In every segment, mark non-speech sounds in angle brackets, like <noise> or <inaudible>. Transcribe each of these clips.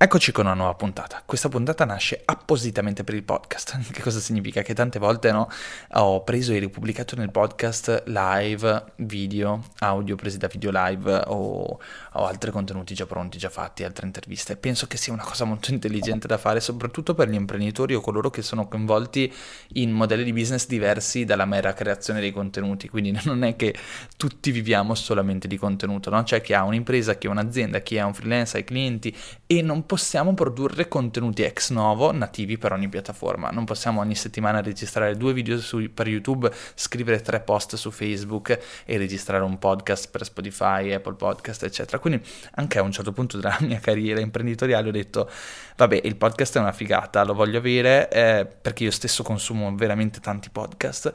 Eccoci con una nuova puntata. Questa puntata nasce appositamente per il podcast. <laughs> Che cosa significa? Che tante volte no, ho preso e ripubblicato nel podcast live, video, audio presi da video live o, o altri contenuti già pronti, già fatti, altre interviste. Penso che sia una cosa molto intelligente da fare, soprattutto per gli imprenditori o coloro che sono coinvolti in modelli di business diversi dalla mera creazione dei contenuti. Quindi <laughs> non è che tutti viviamo solamente di contenuto, no? C'è chi ha un'impresa, chi ha un'azienda, chi ha un freelance, ha i clienti e non possiamo produrre contenuti ex novo nativi per ogni piattaforma. Non possiamo ogni settimana registrare due video su, per YouTube, scrivere tre post su Facebook e registrare un podcast per Spotify, Apple Podcast, eccetera. Quindi anche a un certo punto della <laughs> mia carriera imprenditoriale ho detto, vabbè, il podcast è una figata, lo voglio avere eh, perché io stesso consumo veramente tanti podcast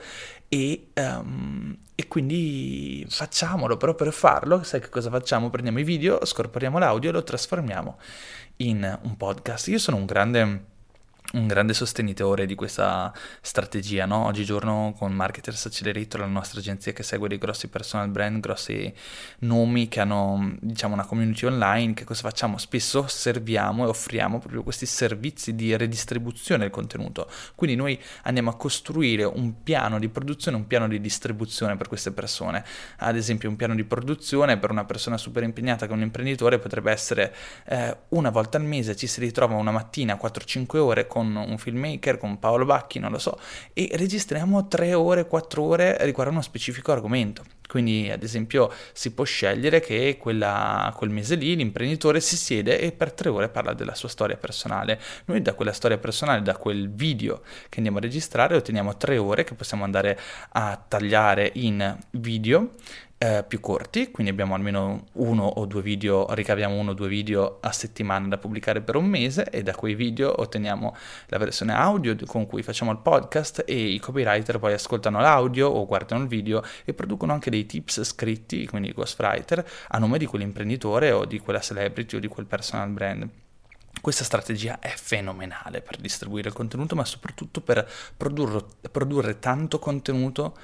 e, um, e, quindi facciamolo, però per farlo, sai che cosa facciamo? Prendiamo i video, scorporiamo l'audio e lo trasformiamo in un podcast. Io sono un grande un grande sostenitore di questa strategia, no? Oggigiorno con Marketers Accelerator, la nostra agenzia che segue dei grossi personal brand, grossi nomi che hanno, diciamo, una community online, che cosa facciamo? Spesso serviamo e offriamo proprio questi servizi di redistribuzione del contenuto. Quindi noi andiamo a costruire un piano di produzione, un piano di distribuzione per queste persone. Ad esempio, un piano di produzione per una persona super impegnata che è un imprenditore potrebbe essere eh, una volta al mese ci si ritrova una mattina 4-5 ore con con un filmmaker, con Paolo Bacchi, non lo so, e registriamo 3 ore, 4 ore riguardo a uno specifico argomento. Quindi, ad esempio, si può scegliere che quella, quel mese lì l'imprenditore si siede e per tre ore parla della sua storia personale. Noi da quella storia personale, da quel video che andiamo a registrare, otteniamo tre ore che possiamo andare a tagliare in video eh, più corti, quindi abbiamo almeno uno o due video, ricaviamo uno o due video a settimana da pubblicare per un mese e da quei video otteniamo la versione audio con cui facciamo il podcast e i copywriter poi ascoltano l'audio o guardano il video e producono anche dei tips scritti, quindi ghostwriter, a nome di quell'imprenditore o di quella celebrity o di quel personal brand. Questa strategia è fenomenale per distribuire il contenuto, ma soprattutto per produrre, produrre tanto contenuto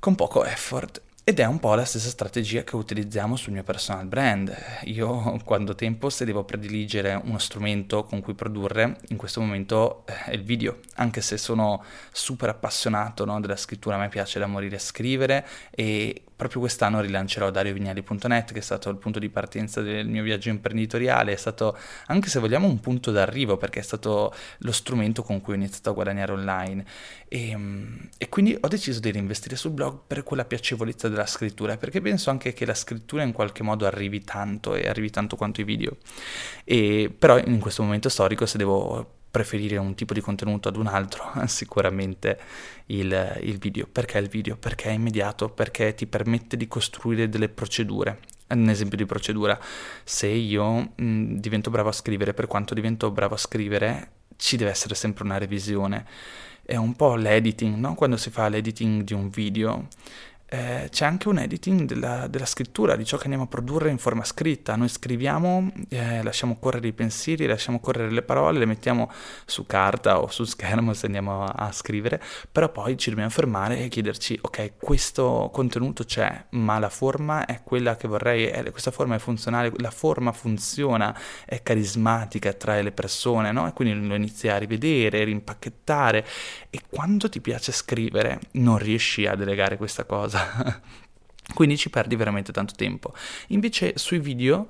con poco effort ed è un po' la stessa strategia che utilizziamo sul mio personal brand. Io quando tempo se devo prediligere uno strumento con cui produrre, in questo momento eh, è il video, anche se sono super appassionato no, della scrittura, a me piace da morire scrivere e proprio quest'anno rilancerò dariovignali.net che è stato il punto di partenza del mio viaggio imprenditoriale, è stato anche se vogliamo un punto d'arrivo perché è stato lo strumento con cui ho iniziato a guadagnare online. E, ehm, e quindi ho deciso di reinvestire sul blog per quella piacevolezza della scrittura perché penso anche che la scrittura in qualche modo arrivi tanto e arrivi tanto quanto i video. E però in questo momento storico se devo preferire un tipo di contenuto ad un altro, <laughs> sicuramente il, il, video. Perché il video? Perché è immediato, perché ti permette di costruire delle procedure. Un esempio di procedura, se io mh, divento bravo a scrivere, per quanto divento bravo a scrivere, ci deve essere sempre una revisione. È un po' l'editing, no? Quando si fa l'editing di un video, eh, c'è anche un editing della, della, scrittura, di ciò che andiamo a produrre in forma scritta. Noi scriviamo, eh, lasciamo correre i pensieri, lasciamo correre le parole, le mettiamo su carta o su schermo se andiamo a, a scrivere, però poi ci dobbiamo fermare e chiederci, ok, questo contenuto c'è, ma la forma è quella che vorrei, è, questa forma è funzionale, la forma funziona, è carismatica, attrae le persone, no? E quindi lo inizi a rivedere, rimpacchettare e quando ti piace scrivere non riesci a delegare questa cosa cosa. <laughs> Quindi ci perdi veramente tanto tempo. Invece sui video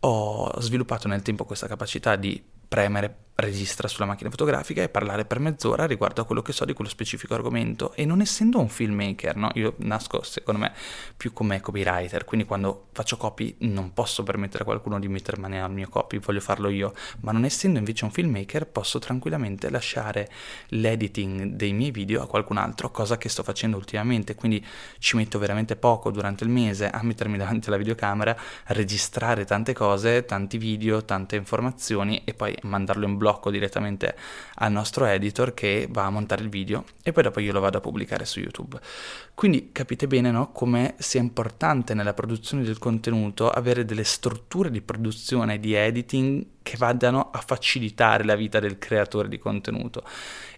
ho sviluppato nel tempo questa capacità di premere registra sulla macchina fotografica e parlare per mezz'ora riguardo a quello che so di quello specifico argomento e non essendo un filmmaker, no? io nasco secondo me più come copywriter, quindi quando faccio copy non posso permettere a qualcuno di mettere mano al mio copy, voglio farlo io, ma non essendo invece un filmmaker posso tranquillamente lasciare l'editing dei miei video a qualcun altro, cosa che sto facendo ultimamente, quindi ci metto veramente poco durante il mese a mettermi <laughs> davanti alla videocamera, registrare tante cose, tanti video, tante informazioni e poi mandarlo in blocco direttamente al nostro editor che va a montare il video e poi dopo io lo vado a pubblicare su YouTube. Quindi capite bene no, come sia importante nella produzione del contenuto avere delle strutture di produzione e di editing che vadano a facilitare la vita del creatore di contenuto.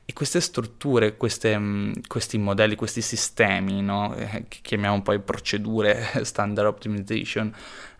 E queste strutture, queste, mm, questi modelli, questi sistemi, no? eh, che chiamiamo poi procedure, <laughs> standard optimization,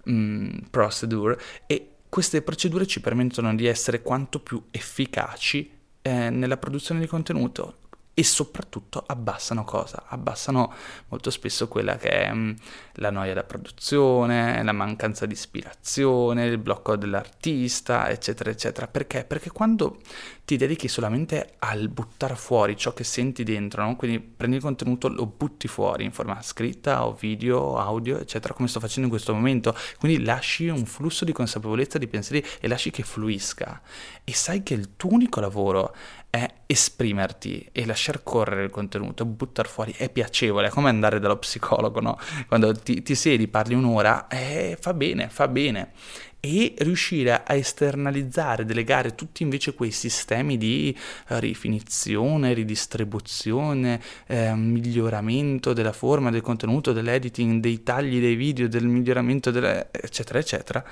mh, mm, procedure, e queste procedure ci permettono di essere quanto più efficaci eh, nella produzione di contenuto e soprattutto abbassano cosa? Abbassano molto spesso quella che è mm, la noia da produzione, la mancanza di ispirazione, il blocco dell'artista, eccetera, eccetera. Perché? Perché quando ti dedichi solamente al buttare fuori ciò che senti dentro, no? quindi prendi il contenuto, lo butti fuori in forma scritta o video, audio, eccetera, come sto facendo in questo momento, quindi lasci un flusso di consapevolezza, di pensieri e lasci che fluisca e sai che il tuo unico lavoro è esprimerti e lasciar correre il contenuto, buttare fuori, è piacevole, è come andare dallo psicologo, no? Quando ti, ti siedi, parli un'ora, eh, fa bene, fa bene. E riuscire a esternalizzare, delegare tutti invece quei sistemi di eh, rifinizione, ridistribuzione, eh, miglioramento della forma, del contenuto, dell'editing, dei tagli dei video, del miglioramento, delle, eccetera, eccetera,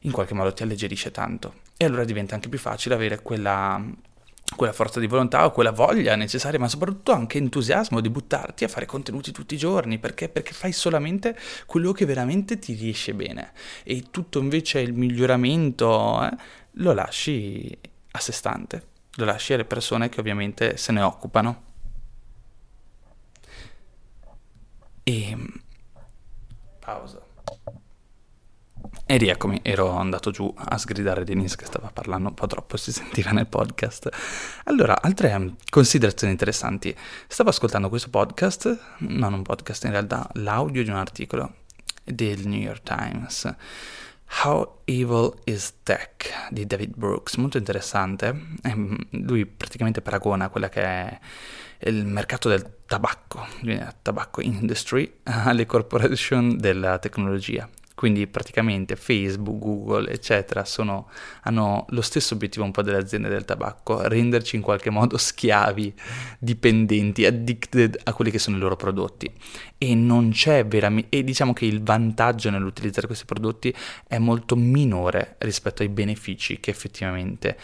in qualche modo ti alleggerisce tanto. E allora diventa anche più facile avere quella quella forza di volontà o quella voglia necessaria, ma soprattutto anche entusiasmo di buttarti a fare contenuti tutti i giorni, perché? Perché fai solamente quello che veramente ti riesce bene e tutto invece il miglioramento eh, lo lasci a sé stante, lo lasci alle persone che ovviamente se ne occupano. E pausa. E rieccomi, ero andato giù a sgridare Denise che stava parlando un po' troppo, si sentiva nel podcast. Allora, altre considerazioni interessanti. Stavo ascoltando questo podcast, non un podcast in realtà, l'audio di un articolo del New York Times. How Evil is Tech di David Brooks, molto interessante. Ehm, lui praticamente paragona quella che è il mercato del tabacco, tabacco industry, alle corporation della tecnologia quindi praticamente Facebook, Google, eccetera, sono, hanno lo stesso obiettivo un po' delle aziende del tabacco, renderci in qualche modo <laughs> schiavi, dipendenti, addicted a quelli che sono i loro prodotti. E non c'è veramente, e diciamo che il vantaggio nell'utilizzare questi prodotti è molto minore rispetto ai benefici che effettivamente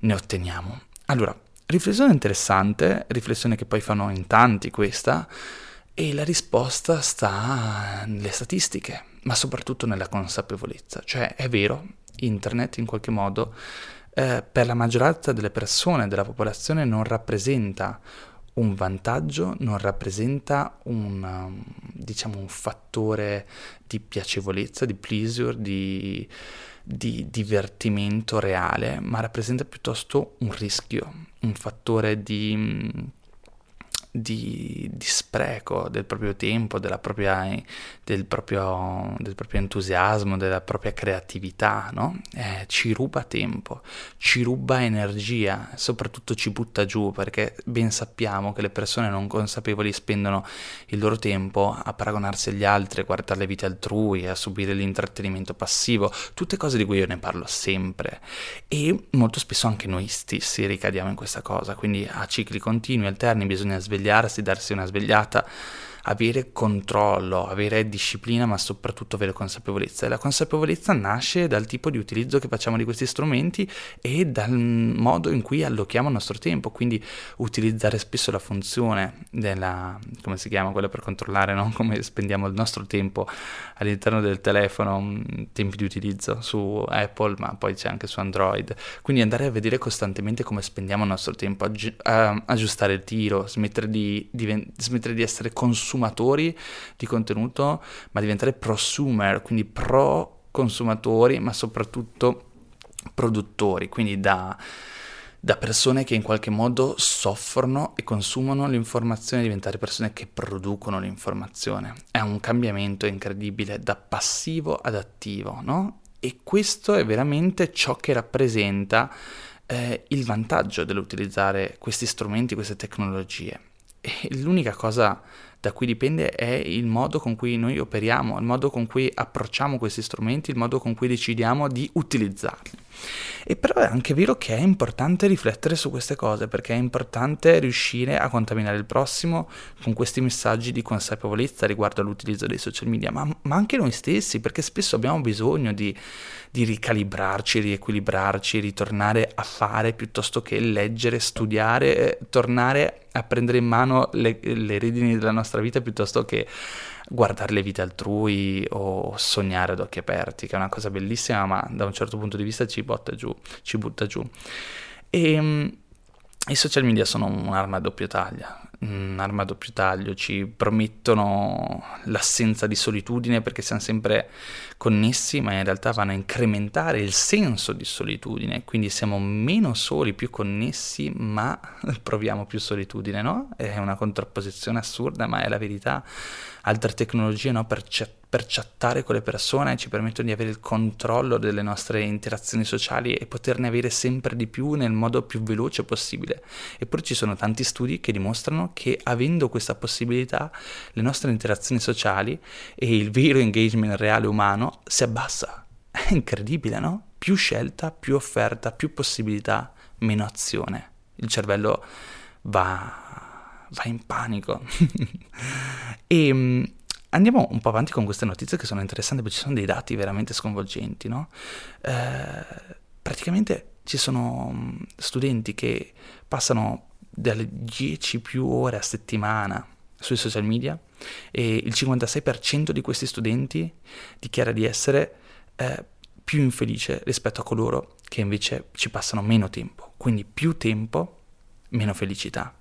ne otteniamo. Allora, riflessione interessante, riflessione che poi fanno in tanti questa, e la risposta sta nelle statistiche ma soprattutto nella consapevolezza. Cioè è vero, internet in qualche modo eh, per la maggioranza delle persone, della popolazione, non rappresenta un vantaggio, non rappresenta un, um, diciamo, un fattore di piacevolezza, di pleasure, di, di divertimento reale, ma rappresenta piuttosto un rischio, un fattore di di, di, spreco del proprio tempo, propria, del, proprio, del, proprio, entusiasmo, della propria creatività, no? eh, ci ruba tempo, ci ruba energia, soprattutto ci butta giù perché ben sappiamo che le persone non consapevoli spendono il loro tempo a paragonarsi agli altri, a guardare le vite altrui, a subire l'intrattenimento passivo, tutte cose di cui io ne parlo sempre e molto spesso anche noi stessi ricadiamo in questa cosa, quindi a cicli continui, alterni bisogna svegliare svegliarsi, darsi una svegliata avere controllo, avere disciplina, ma soprattutto avere consapevolezza. E la consapevolezza nasce dal tipo di utilizzo che facciamo di questi strumenti e dal modo in cui allochiamo il nostro tempo. Quindi utilizzare spesso la funzione della, come si chiama, quella per controllare no? <laughs> come spendiamo il nostro tempo all'interno del telefono, mm, tempi di utilizzo su Apple, ma poi c'è anche su Android. Quindi andare a vedere costantemente come spendiamo il nostro tempo, aggi- aggiustare il tiro, smettere di, di, smettere di essere consumatori consumatori di contenuto, ma diventare prosumer, quindi pro consumatori, ma soprattutto produttori, quindi da, da persone che in qualche modo soffrono e consumano l'informazione, diventare persone che producono l'informazione. È un cambiamento incredibile da passivo ad attivo, no? E questo è veramente ciò che rappresenta eh, il vantaggio dell'utilizzare questi strumenti, queste tecnologie. E l'unica cosa da cui dipende è il modo con cui noi operiamo, il modo con cui approcciamo questi strumenti, il modo con cui decidiamo di utilizzarli. E però è anche vero che è importante riflettere su queste cose, perché è importante riuscire a contaminare il prossimo con questi messaggi di consapevolezza riguardo all'utilizzo dei social media, ma, ma anche noi stessi, perché spesso abbiamo bisogno di, di ricalibrarci, riequilibrarci, ritornare a fare piuttosto che leggere, studiare, eh, tornare a prendere in mano le, le redini della nostra vita piuttosto che guardare le vite altrui o sognare ad occhi aperti, che è una cosa bellissima, ma da un certo punto di vista ci butta giù, ci butta giù. E ehm, i social media sono un'arma a doppio taglio, un'arma a doppio taglio, ci promettono l'assenza di solitudine perché siamo sempre connessi, ma in realtà vanno a incrementare il senso di solitudine, quindi siamo meno soli, più connessi, ma <laughs> proviamo più solitudine, no? È una contrapposizione assurda, ma è la verità. Altre tecnologie, no? Per, c- per chattare con le persone ci permettono di avere il controllo delle nostre interazioni sociali e poterne avere sempre di più nel modo più veloce possibile. Eppure ci sono tanti studi che dimostrano che avendo questa possibilità le nostre interazioni sociali e il vero engagement reale umano si abbassa. È incredibile, no? Più scelta, più offerta, più possibilità, meno azione. Il cervello va, va in panico. <laughs> e mm, andiamo un po' avanti con queste notizie che sono interessanti perché ci sono dei dati veramente sconvolgenti, no? Eh, praticamente ci sono mm, studenti che passano dalle 10 più ore a settimana sui social media e il 56% di questi studenti dichiara di essere eh, più infelice rispetto a coloro che invece ci passano meno tempo, quindi più tempo, meno felicità.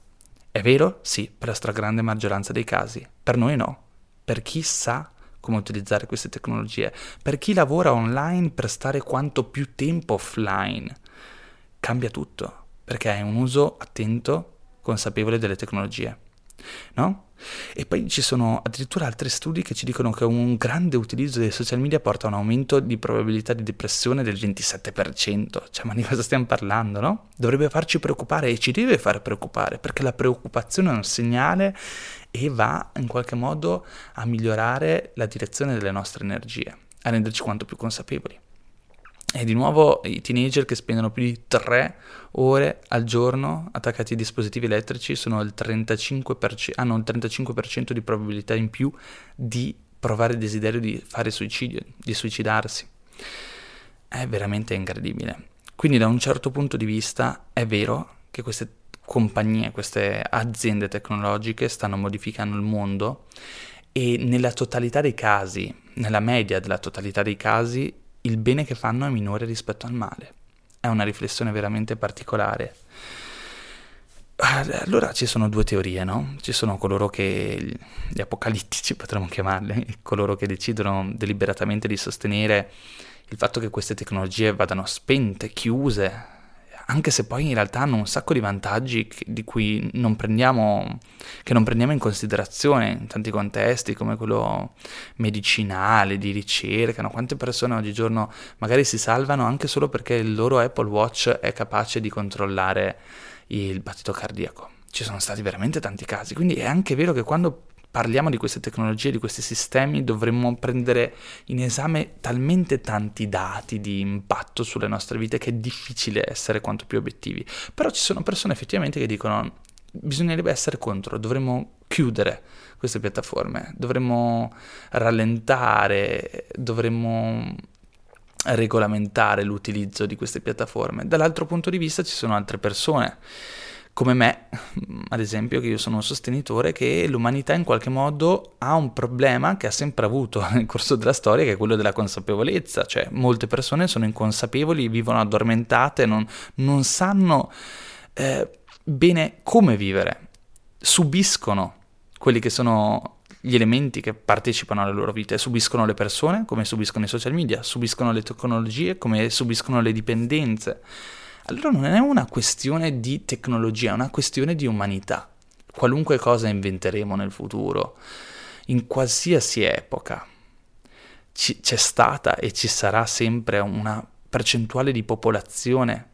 È vero? Sì, per la stragrande maggioranza dei casi. Per noi no. Per chi sa come utilizzare queste tecnologie, per chi lavora online per stare quanto più tempo offline, cambia tutto, perché è un uso attento, consapevole delle tecnologie. No? E poi ci sono addirittura altri studi che ci dicono che un grande utilizzo dei social media porta a un aumento di probabilità di depressione del 27%. Cioè, ma di cosa stiamo parlando, no? Dovrebbe farci preoccupare e ci deve far preoccupare, perché la preoccupazione è un segnale e va in qualche modo a migliorare la direzione delle nostre energie, a renderci quanto più consapevoli. E di nuovo i teenager che spendono più di 3 ore al giorno attaccati ai dispositivi elettrici il 35%, hanno il 35% di probabilità in più di provare il desiderio di fare suicidio, di suicidarsi. È veramente incredibile. Quindi da un certo punto di vista è vero che queste compagnie, queste aziende tecnologiche stanno modificando il mondo e nella totalità dei casi, nella media della totalità dei casi, il bene che fanno è minore rispetto al male. È una riflessione veramente particolare. Allora ci sono due teorie, no? Ci sono coloro che, gli apocalittici <laughs> potremmo chiamarli, coloro che decidono deliberatamente di sostenere il fatto che queste tecnologie vadano spente, chiuse, anche se poi in realtà hanno un sacco di vantaggi di cui non prendiamo, che non prendiamo in considerazione in tanti contesti, come quello medicinale, di ricerca. No? Quante persone oggigiorno magari si salvano anche solo perché il loro Apple Watch è capace di controllare il battito cardiaco. Ci sono stati veramente tanti casi, quindi è anche vero che quando parliamo di queste tecnologie, di questi sistemi, dovremmo prendere in esame talmente tanti dati di impatto sulle nostre vite che è difficile essere quanto più obiettivi. Però ci sono persone effettivamente che dicono bisognerebbe essere contro, dovremmo chiudere queste piattaforme, dovremmo rallentare, dovremmo regolamentare l'utilizzo di queste piattaforme. Dall'altro punto di vista ci sono altre persone come me, ad esempio, che io sono un sostenitore che l'umanità in qualche modo ha un problema che ha sempre avuto <laughs> nel corso della storia, che è quello della consapevolezza, cioè molte persone sono inconsapevoli, vivono addormentate, non, non sanno eh, bene come vivere, subiscono quelli che sono gli elementi che partecipano alla loro vita. Subiscono le persone come subiscono i social media, subiscono le tecnologie come subiscono le dipendenze allora non è una questione di tecnologia, è una questione di umanità. Qualunque cosa inventeremo nel futuro, in qualsiasi epoca, ci, c'è stata e ci sarà sempre una percentuale di popolazione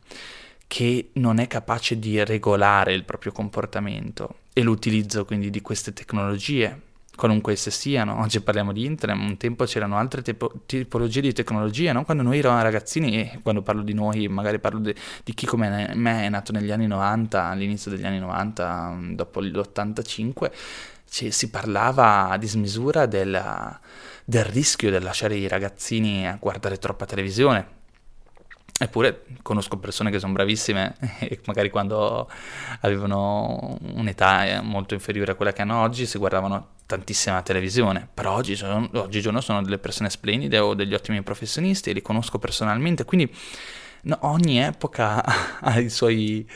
che non è capace di regolare il proprio comportamento e l'utilizzo quindi di queste tecnologie qualunque esse siano. <laughs> Oggi parliamo di internet, un tempo c'erano altre tipo, tipologie di tecnologia, no? Quando noi eravamo ragazzini, e quando parlo di noi, magari parlo di, di chi come me è nato negli anni 90, all'inizio degli anni 90, dopo l'85, ci, si parlava a dismisura del, del rischio di lasciare i ragazzini a guardare troppa televisione Eppure conosco persone che sono bravissime <laughs> e magari quando avevano un'età molto inferiore a quella che hanno oggi si guardavano tantissima televisione, però oggi sono, oggigiorno sono delle persone splendide o degli ottimi professionisti li conosco personalmente, quindi no, ogni epoca <laughs> ha, suoi,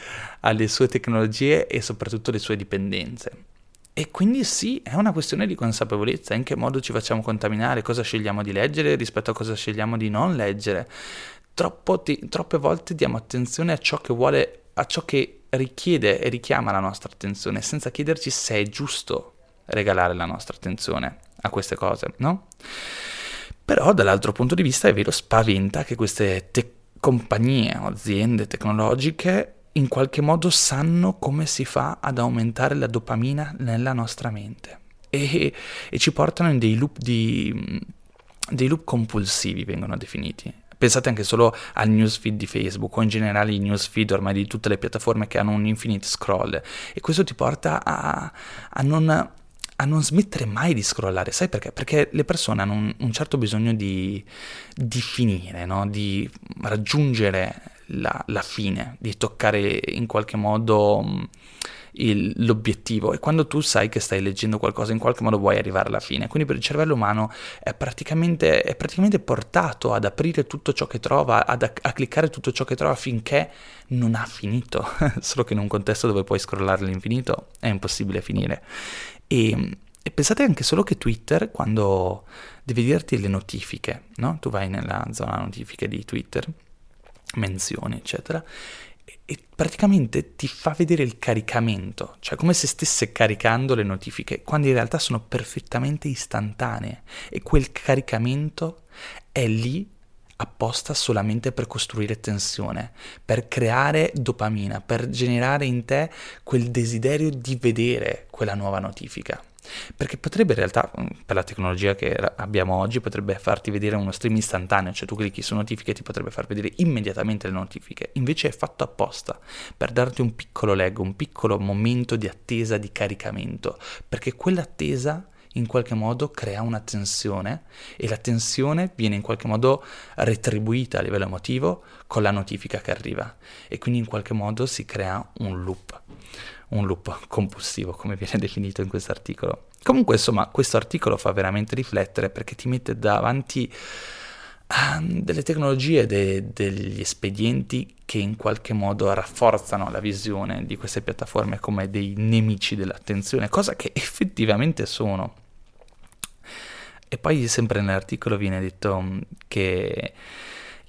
ha le sue tecnologie e soprattutto le sue dipendenze. E quindi sì, è una questione di consapevolezza, in che modo ci facciamo contaminare, cosa scegliamo di leggere rispetto a cosa scegliamo di non leggere ti, troppe volte diamo attenzione a ciò che vuole, a ciò che richiede e richiama la nostra attenzione, senza chiederci se è giusto regalare la nostra attenzione a queste cose, no? Però dall'altro punto di vista è vero, spaventa che queste te- compagnie o aziende tecnologiche in qualche modo sanno come si fa ad aumentare la dopamina nella nostra mente e, e ci portano in dei loop, di, dei loop compulsivi, vengono definiti. Pensate anche solo al newsfeed di Facebook o in generale i newsfeed ormai di tutte le piattaforme che hanno un infinite scroll e questo ti porta a, a, non, a non, smettere mai di scrollare, sai perché? Perché le persone hanno un, un certo bisogno di, di finire, no? di raggiungere la, la, fine, di toccare in qualche modo il, l'obiettivo e quando tu sai che stai leggendo qualcosa in qualche modo vuoi arrivare alla fine, quindi per il cervello umano è praticamente, è praticamente portato ad aprire tutto ciò che trova, ad, a cliccare tutto ciò che trova finché non ha finito, <laughs> solo che in un contesto dove puoi scrollare all'infinito è impossibile finire. E, e pensate anche solo che Twitter, quando devi dirti le notifiche, no? tu vai nella zona notifiche di Twitter, menzioni, eccetera, e praticamente ti fa vedere il caricamento, cioè come se stesse caricando le notifiche, quando in realtà sono perfettamente istantanee e quel caricamento è lì apposta solamente per costruire tensione, per creare dopamina, per generare in te quel desiderio di vedere quella nuova notifica. Perché potrebbe in realtà, mm, per la tecnologia che abbiamo oggi, potrebbe farti vedere uno stream istantaneo, cioè tu clicchi su notifiche e ti potrebbe far vedere immediatamente le notifiche. Invece è fatto apposta per darti un piccolo lag, un piccolo momento di attesa, di caricamento, perché quell'attesa in qualche modo crea una tensione e la tensione viene in qualche modo retribuita a livello emotivo con la notifica che arriva e quindi in qualche modo si crea un loop un loop compulsivo, come viene <laughs> definito in questo articolo. Comunque, insomma, questo articolo fa veramente riflettere perché ti mette davanti a delle tecnologie, de- degli espedienti che in qualche modo rafforzano la visione di queste piattaforme come dei nemici dell'attenzione, cosa che <laughs> effettivamente sono. E poi sempre nell'articolo viene detto mm, che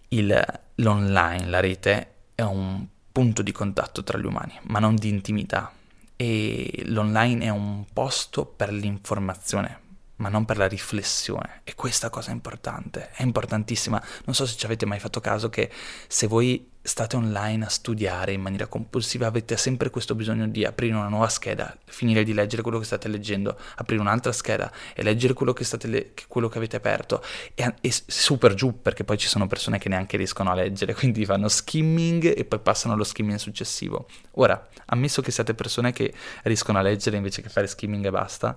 il, l'online, la rete, è un punto di contatto tra gli umani, ma non di intimità. E l'online è un posto per l'informazione, ma non per la riflessione. E questa cosa è importante, è importantissima. Non so se ci avete mai fatto caso che se voi state online a studiare in maniera compulsiva avete sempre questo bisogno di aprire una nuova scheda, finire di leggere quello che state leggendo, aprire un'altra scheda e leggere quello che, le- quello che avete aperto e, e super giù perché poi ci sono persone che neanche riescono a leggere, <laughs> quindi fanno skimming e poi passano allo skimming successivo. Ora, ammesso che siate persone che riescono a leggere invece che fare skimming e basta,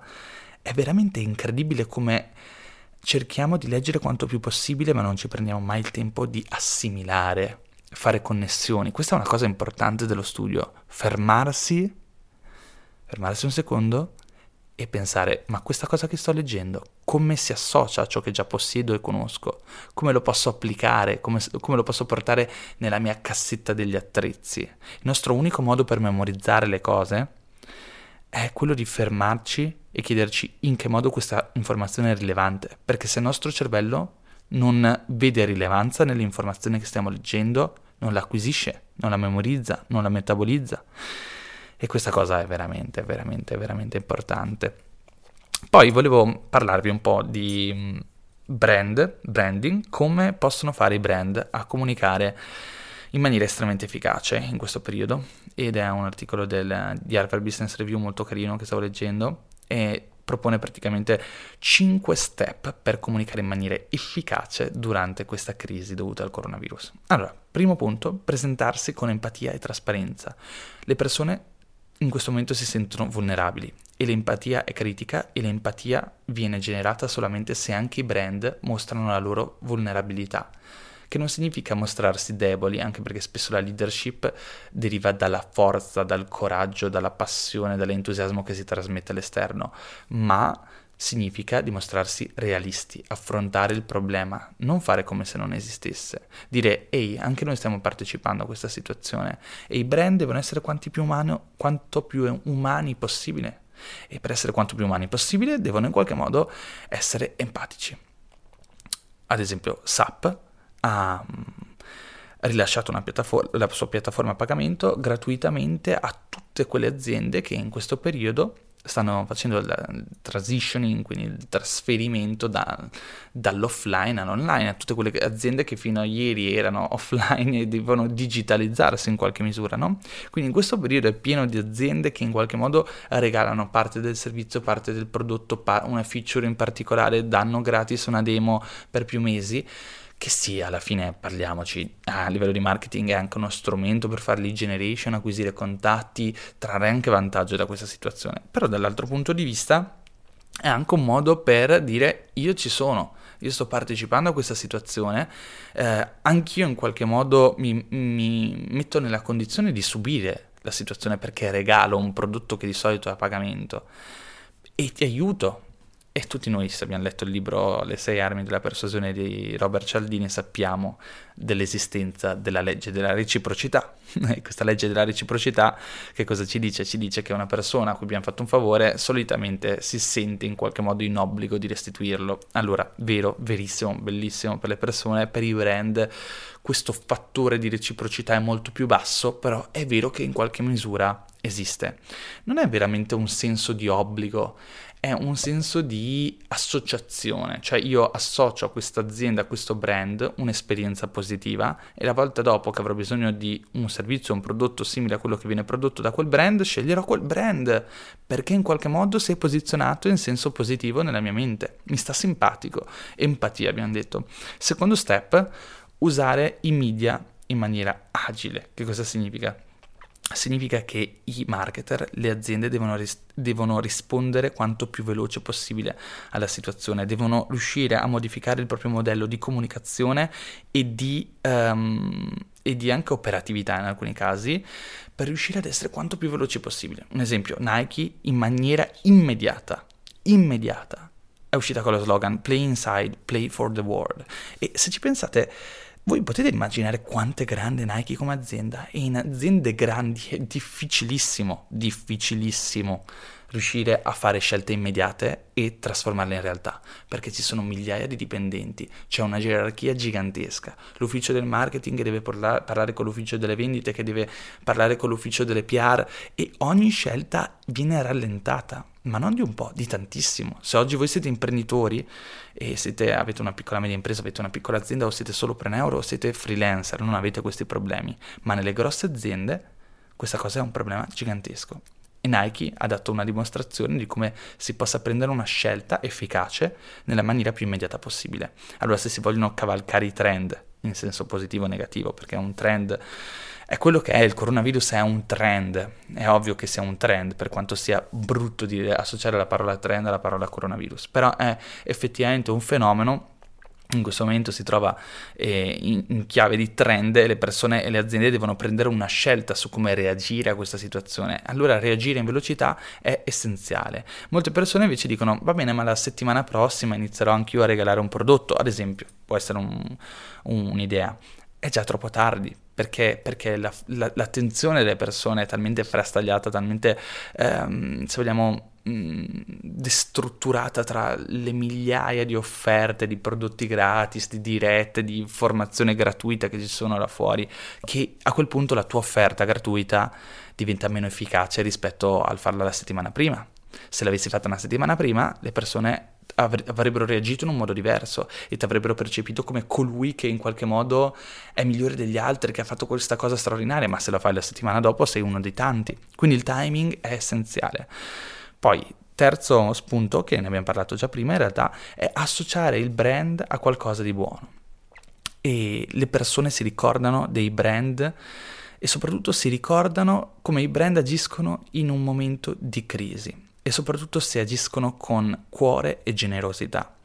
è veramente incredibile come cerchiamo di leggere quanto più possibile, ma non ci prendiamo mai il tempo di assimilare, fare connessioni. Questa è una cosa importante dello studio, fermarsi, fermarsi un secondo e pensare, ma questa cosa che sto leggendo, come si associa a ciò che già possiedo e conosco? Come lo posso applicare? Come, come, lo posso portare nella mia cassetta degli attrezzi? Il nostro unico modo per memorizzare le cose è quello di fermarci e chiederci in che modo questa informazione è rilevante, perché se il nostro cervello non vede rilevanza nell'informazione che stiamo leggendo, non la acquisisce, non la memorizza, non la metabolizza. E questa cosa è veramente, veramente, veramente importante. Poi volevo parlarvi un po' di mm, brand, branding, come possono fare i brand a comunicare in maniera estremamente efficace in questo periodo ed è un articolo del, di Harvard Business Review molto carino che stavo leggendo e propone praticamente 5 step per comunicare in maniera efficace durante questa crisi dovuta al coronavirus. Allora, primo punto, presentarsi con empatia e trasparenza. Le persone in questo momento si sentono vulnerabili e l'empatia è critica e l'empatia viene generata solamente se anche i brand mostrano la loro vulnerabilità che non significa mostrarsi deboli, anche perché spesso la leadership deriva dalla forza, dal coraggio, dalla passione, dall'entusiasmo che si trasmette all'esterno, ma significa dimostrarsi realisti, affrontare il problema, non fare come se non esistesse, dire ehi, anche noi stiamo partecipando a questa situazione. E i brand devono essere più umano, quanto più umani possibile. E per essere quanto più umani possibile devono in qualche modo essere empatici. Ad esempio SAP ha mm, rilasciato la sua piattaforma a pagamento gratuitamente a tutte quelle aziende che in questo periodo stanno facendo il transitioning, quindi il trasferimento da, dall'offline all'online, a tutte quelle aziende che fino a ieri erano <laughs> offline e devono digitalizzarsi in qualche misura, no? Quindi in questo periodo è pieno di aziende che in qualche modo regalano parte del servizio, parte del prodotto, una feature in particolare, danno gratis una demo per più mesi che sì, alla fine parliamoci, a livello di marketing è anche uno strumento per fare lead generation, acquisire contatti, trarre anche vantaggio da questa situazione. Però dall'altro punto di vista è anche un modo per dire io ci sono, io sto partecipando a questa situazione, eh, anch'io in qualche modo mi, mi metto nella condizione di subire la situazione perché regalo un prodotto che di solito è a pagamento e ti aiuto e tutti noi, se abbiamo letto il libro Le sei armi della persuasione di Robert Cialdini, sappiamo dell'esistenza della legge della reciprocità. <laughs> Questa legge della reciprocità che cosa ci dice? Ci dice che una persona a cui abbiamo fatto un favore solitamente si sente in qualche modo in obbligo di restituirlo. Allora, vero, verissimo, bellissimo per le persone, per i brand questo fattore di reciprocità è molto più basso, però è vero che in qualche misura esiste. Non è veramente un senso di obbligo, è un senso di associazione, cioè io associo a questa azienda, a questo brand un'esperienza positiva e la volta dopo che avrò bisogno di un servizio, un prodotto simile a quello che viene prodotto da quel brand, sceglierò quel brand perché in qualche modo si è posizionato in senso positivo nella mia mente, mi sta simpatico, empatia abbiamo detto. Secondo step, usare i media in maniera agile. Che cosa significa? Significa che i marketer, le aziende devono, ris- devono, rispondere quanto più veloce possibile alla situazione, devono riuscire a modificare il proprio modello di comunicazione e di, um, e di anche operatività in alcuni casi per riuscire ad essere quanto più veloci possibile. Un esempio, Nike in maniera immediata, immediata, è uscita con lo slogan Play Inside, Play for the World. E se ci pensate voi potete immaginare quanto è grande Nike come azienda? E in aziende grandi è difficilissimo, difficilissimo riuscire a fare scelte immediate e trasformarle in realtà, perché ci sono migliaia di dipendenti, c'è una gerarchia gigantesca, l'ufficio del marketing deve parla- parlare con l'ufficio delle vendite, che deve parlare con l'ufficio delle PR e ogni scelta viene rallentata, ma non di un po', di tantissimo. Se oggi voi siete imprenditori e siete, avete una piccola media impresa, avete una piccola azienda o siete solo pre-euro o siete freelancer, non avete questi problemi, ma nelle grosse aziende questa cosa è un problema gigantesco. E Nike ha dato una dimostrazione di come si possa prendere una scelta efficace nella maniera più immediata possibile. Allora, se si vogliono cavalcare i trend in senso positivo o negativo, perché un trend è quello che è, il coronavirus è un trend, è ovvio che sia un trend, per quanto sia brutto dire, associare la parola trend alla parola coronavirus, però è effettivamente un fenomeno in questo momento si trova eh, in, in, chiave di trend e le persone e le aziende devono prendere una scelta su come reagire a questa situazione. Allora reagire in velocità è essenziale. Molte persone invece dicono va bene ma la settimana prossima inizierò anch'io a regalare un prodotto, ad esempio, può essere un, un, un'idea. È già troppo tardi, perché, perché la, la, l'attenzione delle persone è talmente frastagliata, talmente, ehm, se vogliamo, destrutturata tra le migliaia di offerte, di prodotti gratis, di dirette, di formazione gratuita che ci sono là fuori, che a quel punto la tua offerta gratuita diventa meno efficace rispetto al farla la settimana prima. Se l'avessi fatta una settimana prima, le persone avrebbero reagito in un modo diverso e ti avrebbero percepito come colui che in qualche modo è migliore degli altri, che ha fatto questa cosa straordinaria, ma se la fai la settimana dopo sei uno dei tanti. Quindi il timing è essenziale. Poi, terzo spunto, che ne abbiamo parlato già prima, in realtà è associare il brand a qualcosa di buono. E le persone si ricordano dei brand e soprattutto si ricordano come i brand agiscono in un momento di crisi e soprattutto se agiscono con cuore e generosità.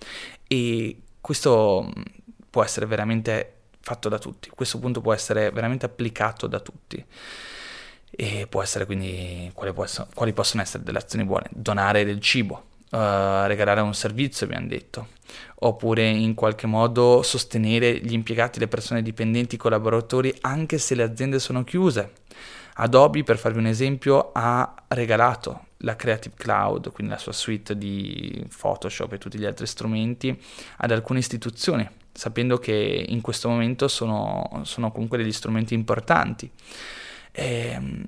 E questo può essere veramente fatto da tutti, questo punto può essere veramente applicato da tutti. E può essere quindi quali, possono, quali possono essere delle azioni buone? Donare del cibo, Uh, regalare un servizio, abbiamo detto, oppure in qualche modo sostenere gli impiegati, le persone dipendenti, i collaboratori, anche se le aziende sono chiuse. Adobe, per farvi un esempio, ha regalato la Creative Cloud, quindi la sua suite di Photoshop e tutti gli altri strumenti, ad alcune istituzioni, sapendo che in questo momento sono, sono comunque degli strumenti importanti. Ehm,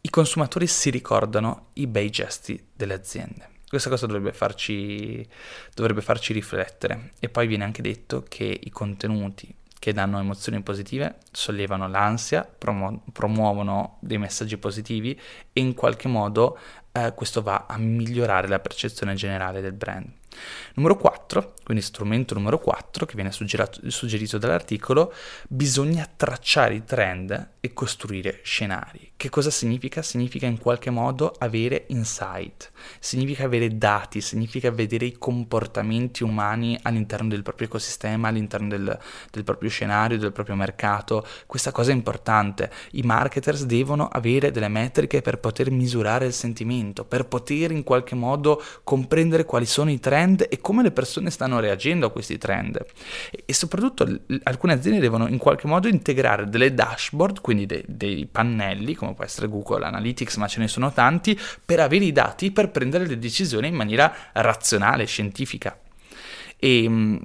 I consumatori si ricordano i bei gesti delle aziende. Questa cosa dovrebbe farci, dovrebbe farci riflettere. E poi viene anche detto che i contenuti che danno emozioni positive, sollevano l'ansia, promu- promuovono dei messaggi positivi e in qualche modo eh, questo va a migliorare la percezione generale del brand. Numero 4, quindi strumento numero 4 che viene suggerito dall'articolo, bisogna tracciare i trend e costruire scenari. Che cosa significa? Significa in qualche modo avere insight, significa avere dati, significa vedere i comportamenti umani all'interno del proprio ecosistema, all'interno del, del proprio scenario, del proprio mercato. Questa cosa è importante. I marketers devono avere delle metriche per poter misurare il sentimento, per poter in qualche modo comprendere quali sono i trend e come le persone stanno reagendo a questi trend. E, e soprattutto l- alcune aziende devono in qualche modo integrare delle dashboard, quindi de- dei pannelli, come può essere Google Analytics, ma ce ne sono tanti, per avere i dati per prendere le decisioni in maniera razionale, scientifica. E mh,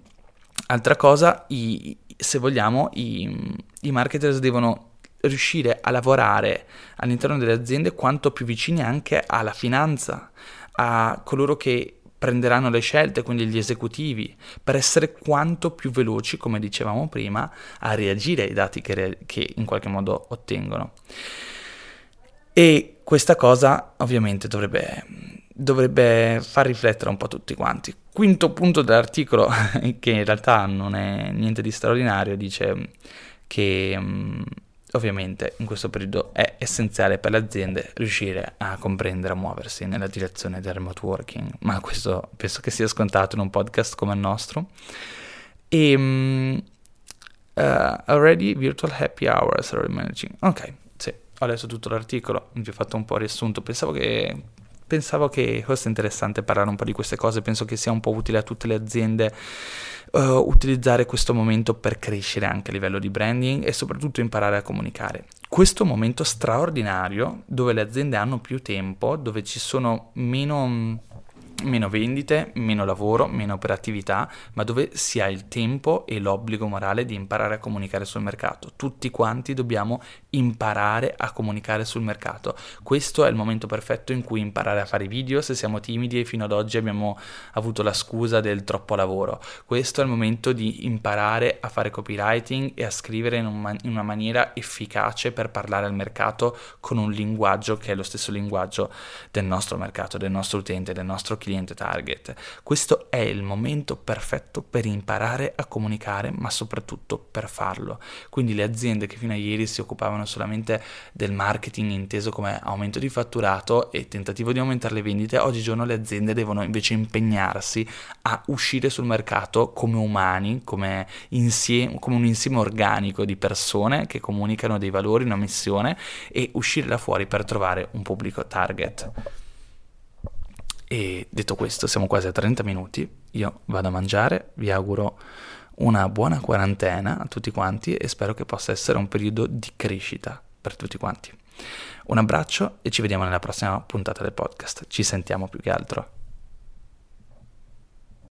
altra cosa, i, se vogliamo, i, i marketers devono riuscire a lavorare all'interno delle aziende quanto più vicini anche alla finanza, a coloro che prenderanno le scelte, quindi gli esecutivi, per essere quanto più veloci, come dicevamo prima, a reagire ai dati che, re- che in qualche modo ottengono. E questa cosa ovviamente dovrebbe, dovrebbe far riflettere un po' tutti quanti. Quinto punto dell'articolo, <laughs> che in realtà non è niente di straordinario, dice che mm, ovviamente in questo periodo è essenziale per le aziende riuscire a comprendere, a muoversi nella direzione del remote working, ma questo penso che sia scontato in un podcast come il nostro. E uh, already virtual happy hours are managing. Ok, ho letto tutto l'articolo, vi ho fatto un po' riassunto, pensavo che pensavo che fosse interessante parlare un po' di queste cose, penso che sia un po' utile a tutte le aziende uh, utilizzare questo momento per crescere anche a livello di branding e soprattutto imparare a comunicare. Questo momento straordinario dove le aziende hanno più tempo, dove ci sono meno meno vendite, meno lavoro, meno operatività, ma dove si ha il tempo e l'obbligo morale di imparare a comunicare sul mercato. Tutti quanti dobbiamo imparare a comunicare sul mercato. Questo è il momento perfetto in cui imparare a fare video se siamo timidi e fino ad oggi abbiamo avuto la scusa del troppo lavoro. Questo è il momento di imparare a fare copywriting e a scrivere in, un man- in una maniera efficace per parlare al mercato con un linguaggio che è lo stesso linguaggio del nostro mercato, del nostro utente, del nostro cliente cliente target. Questo è il momento perfetto per imparare a comunicare, ma soprattutto per farlo. Quindi le aziende che fino a ieri si occupavano solamente del marketing inteso come aumento di fatturato e tentativo di aumentare le vendite, oggigiorno le aziende devono invece impegnarsi a uscire sul mercato come umani, come, insieme, come un insieme organico di persone che comunicano dei valori, una missione e uscire da fuori per trovare un pubblico target. E detto questo, siamo quasi a 30 minuti, io vado a mangiare, vi auguro una buona quarantena a tutti quanti e spero che possa essere un periodo di crescita per tutti quanti. Un abbraccio e ci vediamo nella prossima puntata del podcast. Ci sentiamo più che altro.